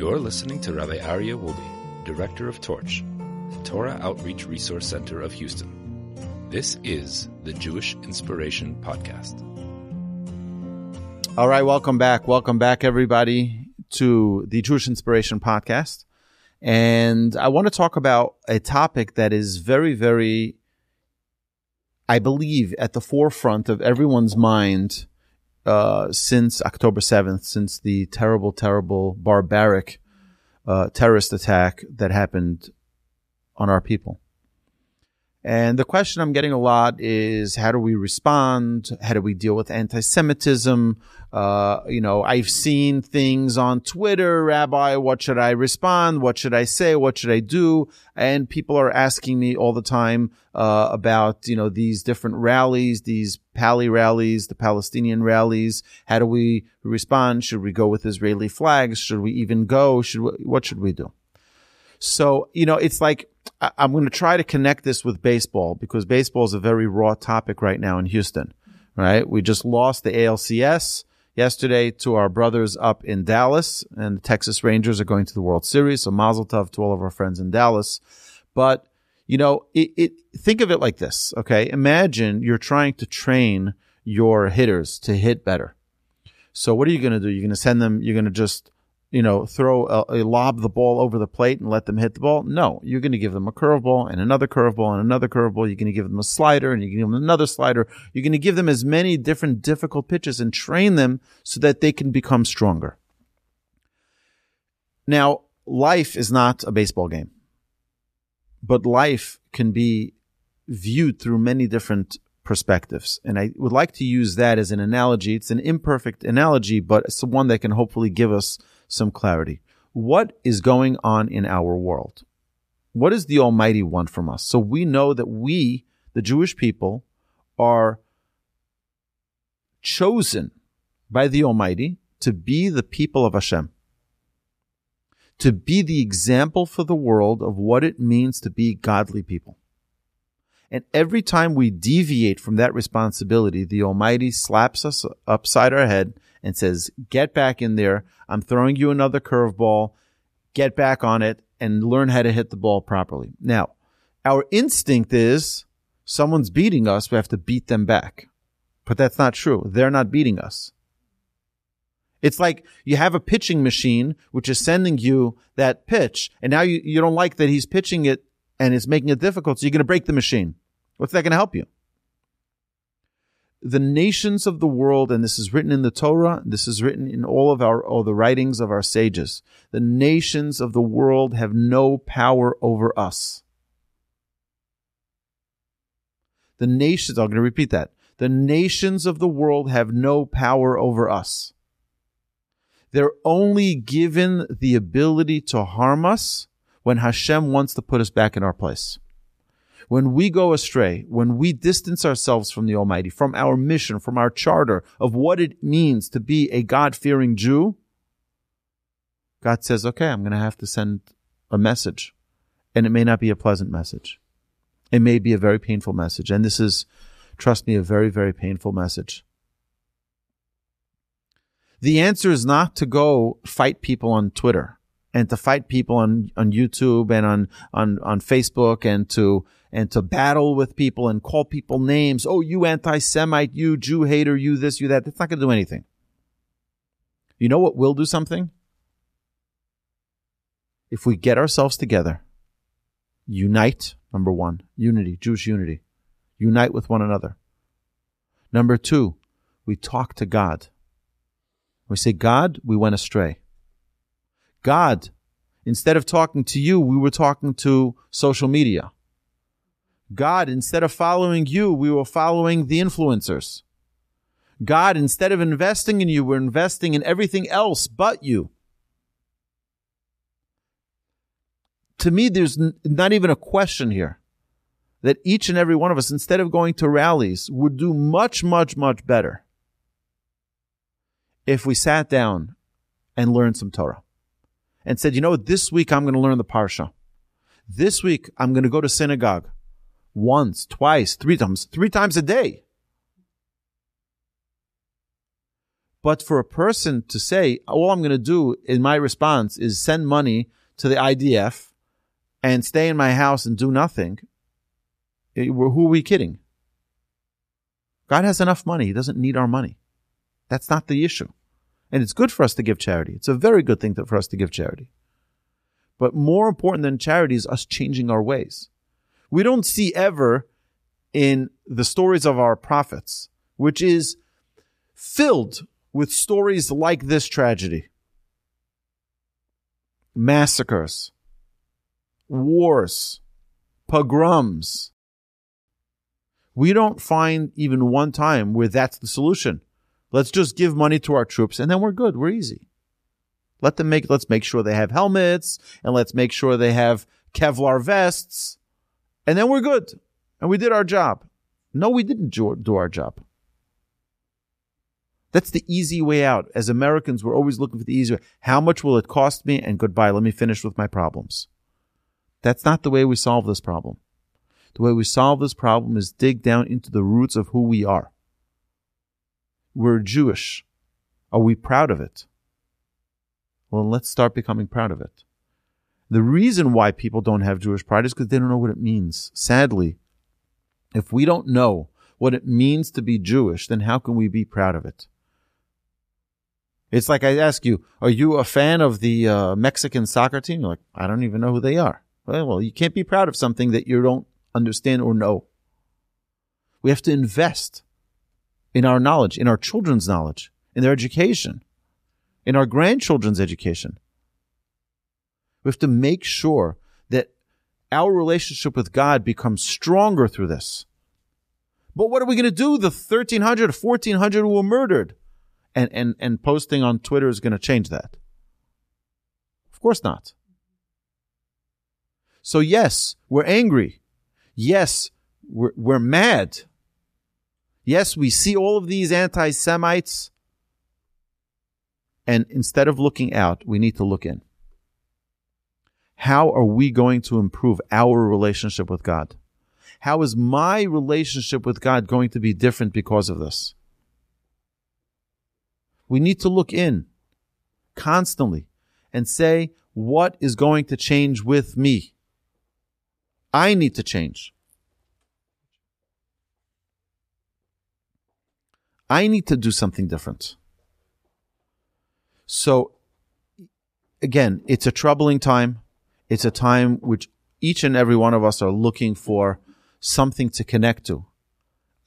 You're listening to Rabbi Aryeh Wolbe, Director of Torch, the Torah Outreach Resource Center of Houston. This is the Jewish Inspiration Podcast. All right, welcome back. Welcome back, everybody, to the Jewish Inspiration Podcast. And I want to talk about a topic that is very, very, I believe, at the forefront of everyone's mind uh, since October 7th, since the terrible, terrible, barbaric uh, terrorist attack that happened on our people. And the question I'm getting a lot is how do we respond? How do we deal with anti-Semitism? Uh, you know, I've seen things on Twitter, Rabbi, what should I respond? What should I say? What should I do? And people are asking me all the time, uh, about, you know, these different rallies, these Pali rallies, the Palestinian rallies. How do we respond? Should we go with Israeli flags? Should we even go? Should we, what should we do? So, you know, it's like, I, I'm going to try to connect this with baseball because baseball is a very raw topic right now in Houston, right? We just lost the ALCS yesterday to our brothers up in Dallas and the Texas Rangers are going to the World Series. So mazel tov to all of our friends in Dallas. But, you know, it, it, think of it like this. Okay. Imagine you're trying to train your hitters to hit better. So what are you going to do? You're going to send them, you're going to just you know, throw a, a, lob the ball over the plate and let them hit the ball. No, you're going to give them a curveball and another curveball and another curveball. You're going to give them a slider and to give them another slider. You're going to give them as many different difficult pitches and train them so that they can become stronger. Now, life is not a baseball game, but life can be viewed through many different perspectives. And I would like to use that as an analogy. It's an imperfect analogy, but it's one that can hopefully give us some clarity. What is going on in our world? What does the Almighty want from us? So we know that we, the Jewish people, are chosen by the Almighty to be the people of Hashem, to be the example for the world of what it means to be godly people. And every time we deviate from that responsibility, the Almighty slaps us upside our head and says, get back in there. I'm throwing you another curveball. Get back on it and learn how to hit the ball properly. Now, our instinct is someone's beating us. We have to beat them back. But that's not true. They're not beating us. It's like you have a pitching machine which is sending you that pitch and now you, you don't like that he's pitching it and it's making it difficult. So you're going to break the machine. What's that going to help you? The nations of the world, and this is written in the Torah, this is written in all of our, all the writings of our sages. The nations of the world have no power over us. The nations, I'm going to repeat that. The nations of the world have no power over us. They're only given the ability to harm us when Hashem wants to put us back in our place. When we go astray, when we distance ourselves from the Almighty, from our mission, from our charter of what it means to be a God fearing Jew, God says, okay, I'm going to have to send a message. And it may not be a pleasant message. It may be a very painful message. And this is, trust me, a very, very painful message. The answer is not to go fight people on Twitter and to fight people on, on YouTube and on, on, on Facebook and to, and to battle with people and call people names. Oh, you anti-Semite, you Jew hater, you this, you that. That's not going to do anything. You know what will do something? If we get ourselves together, unite, number one, unity, Jewish unity, unite with one another. Number two, we talk to God. We say, God, we went astray. God, instead of talking to you, we were talking to social media. God, instead of following you, we were following the influencers. God, instead of investing in you, we're investing in everything else but you. To me, there's not even a question here that each and every one of us, instead of going to rallies, would do much, much, much better if we sat down and learned some Torah and said, you know, this week I'm going to learn the Parsha. This week I'm going to go to synagogue once, twice, three times, three times a day. But for a person to say, all I'm going to do in my response is send money to the IDF and stay in my house and do nothing, eh, who are we kidding? God has enough money. He doesn't need our money. That's not the issue. And it's good for us to give charity. It's a very good thing for us to give charity. But more important than charity is us changing our ways. We don't see ever in the stories of our prophets, which is filled with stories like this tragedy massacres, wars, pogroms. We don't find even one time where that's the solution. Let's just give money to our troops and then we're good. We're easy. Let them make, let's make sure they have helmets and let's make sure they have Kevlar vests and then we're good. And we did our job. No, we didn't do our job. That's the easy way out. As Americans, we're always looking for the easy way. How much will it cost me? And goodbye. Let me finish with my problems. That's not the way we solve this problem. The way we solve this problem is dig down into the roots of who we are. We're Jewish. Are we proud of it? Well, let's start becoming proud of it. The reason why people don't have Jewish pride is because they don't know what it means. Sadly, if we don't know what it means to be Jewish, then how can we be proud of it? It's like I ask you, are you a fan of the uh, Mexican soccer team? You're like, I don't even know who they are. Well, well, you can't be proud of something that you don't understand or know. We have to invest in our knowledge, in our children's knowledge, in their education, in our grandchildren's education. We have to make sure that our relationship with God becomes stronger through this. But what are we going to do? The 1300, 1400 who were murdered and, and, and posting on Twitter is going to change that. Of course not. So yes, we're angry. Yes, we're, we're mad. Yes, we see all of these anti-Semites. And instead of looking out, we need to look in. How are we going to improve our relationship with God? How is my relationship with God going to be different because of this? We need to look in constantly and say, what is going to change with me? I need to change. I need to do something different. So again, it's a troubling time. It's a time which each and every one of us are looking for something to connect to.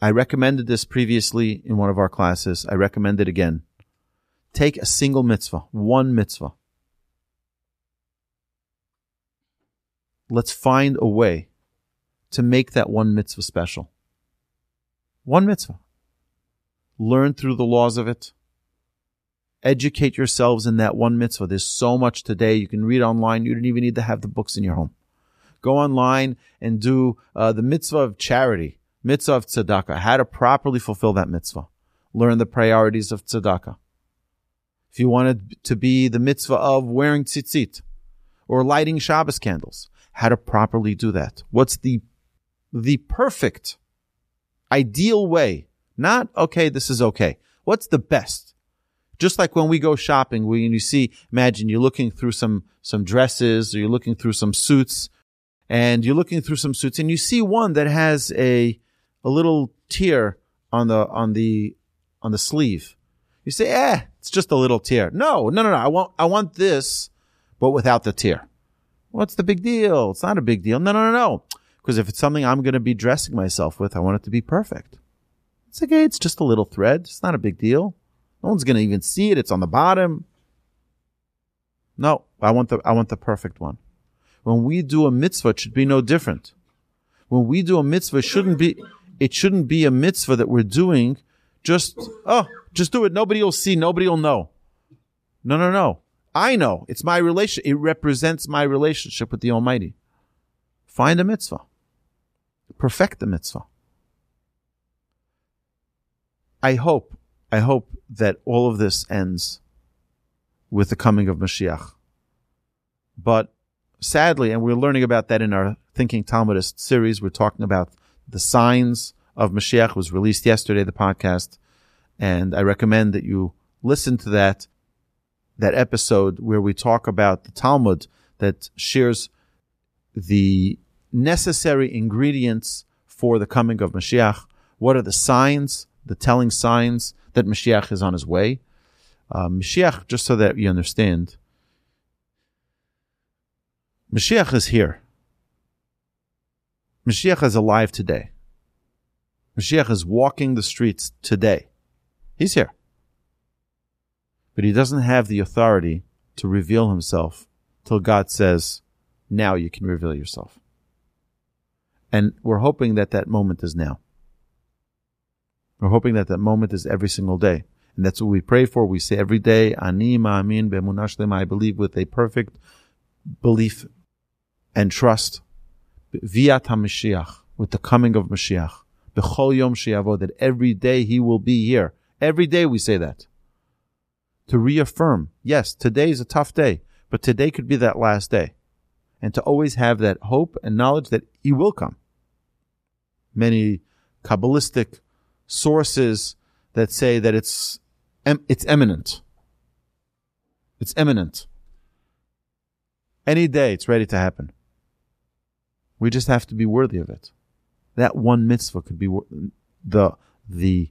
I recommended this previously in one of our classes. I recommend it again. Take a single mitzvah, one mitzvah. Let's find a way to make that one mitzvah special. One mitzvah. Learn through the laws of it. Educate yourselves in that one mitzvah. There's so much today. You can read online. You don't even need to have the books in your home. Go online and do uh, the mitzvah of charity, mitzvah of tzedakah, how to properly fulfill that mitzvah. Learn the priorities of tzedakah if you wanted to be the mitzvah of wearing tzitzit or lighting Shabbos candles, how to properly do that. What's the, the perfect, ideal way? Not, okay, this is okay. What's the best? Just like when we go shopping, when you see, imagine you're looking through some, some dresses or you're looking through some suits and you're looking through some suits and you see one that has a, a little tear on the, on the, on the sleeve. You say, eh, it's just a little tear. No, no, no, no. I want, I want this, but without the tear. What's the big deal? It's not a big deal. No, no, no, no. Because if it's something I'm going to be dressing myself with, I want it to be perfect. It's okay. It's just a little thread. It's not a big deal. No one's going to even see it. It's on the bottom. No, I want the, I want the perfect one. When we do a mitzvah, it should be no different. When we do a mitzvah, it shouldn't be, it shouldn't be a mitzvah that we're doing just, oh, just do it. Nobody will see. Nobody will know. No, no, no. I know. It's my relation. It represents my relationship with the Almighty. Find a mitzvah. Perfect the mitzvah. I hope, I hope that all of this ends with the coming of Mashiach. But sadly, and we're learning about that in our Thinking Talmudist series, we're talking about the signs of Mashiach was released yesterday, the podcast. And I recommend that you listen to that that episode where we talk about the Talmud that shares the necessary ingredients for the coming of Mashiach. What are the signs, the telling signs that Mashiach is on his way? Uh, Mashiach, just so that you understand, Mashiach is here. Mashiach is alive today. Mashiach is walking the streets today. He's here. But he doesn't have the authority to reveal himself till God says, now you can reveal yourself. And we're hoping that that moment is now. We're hoping that that moment is every single day. And that's what we pray for. We say every day, Ani ma'amin be'emunah shleimah, I believe with a perfect belief and trust. Viat HaMashiach, with the coming of Mashiach. B'chol yom she'avo, that every day he will be here. Every day we say that. To reaffirm, yes, today is a tough day, but today could be that last day. And to always have that hope and knowledge that he will come. Many Kabbalistic sources that say that it's, it's imminent. It's imminent. Any day it's ready to happen. We just have to be worthy of it. That one mitzvah could be the, the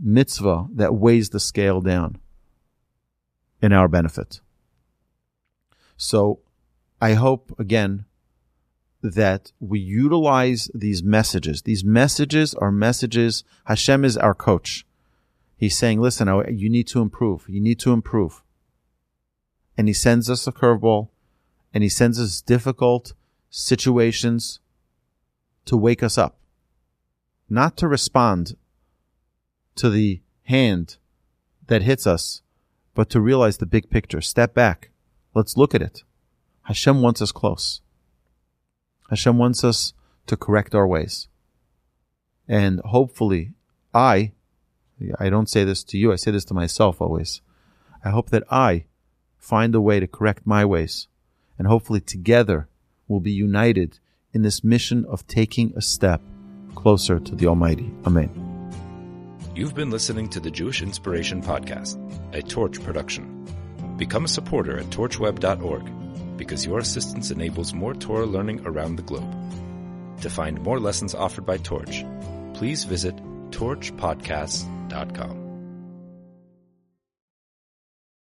mitzvah that weighs the scale down in our benefit. So I hope again that we utilize these messages. These messages are messages. Hashem is our coach. He's saying, listen, you need to improve. You need to improve. And he sends us a curveball and he sends us difficult situations to wake us up, not to respond to the hand that hits us, but to realize the big picture. Step back. Let's look at it. Hashem wants us close. Hashem wants us to correct our ways. And hopefully, I, I don't say this to you, I say this to myself always. I hope that I find a way to correct my ways. And hopefully, together, we'll be united in this mission of taking a step closer to the Almighty. Amen. You've been listening to the Jewish Inspiration Podcast, a Torch production. Become a supporter at torchweb.org because your assistance enables more Torah learning around the globe. To find more lessons offered by Torch, please visit torchpodcasts.com.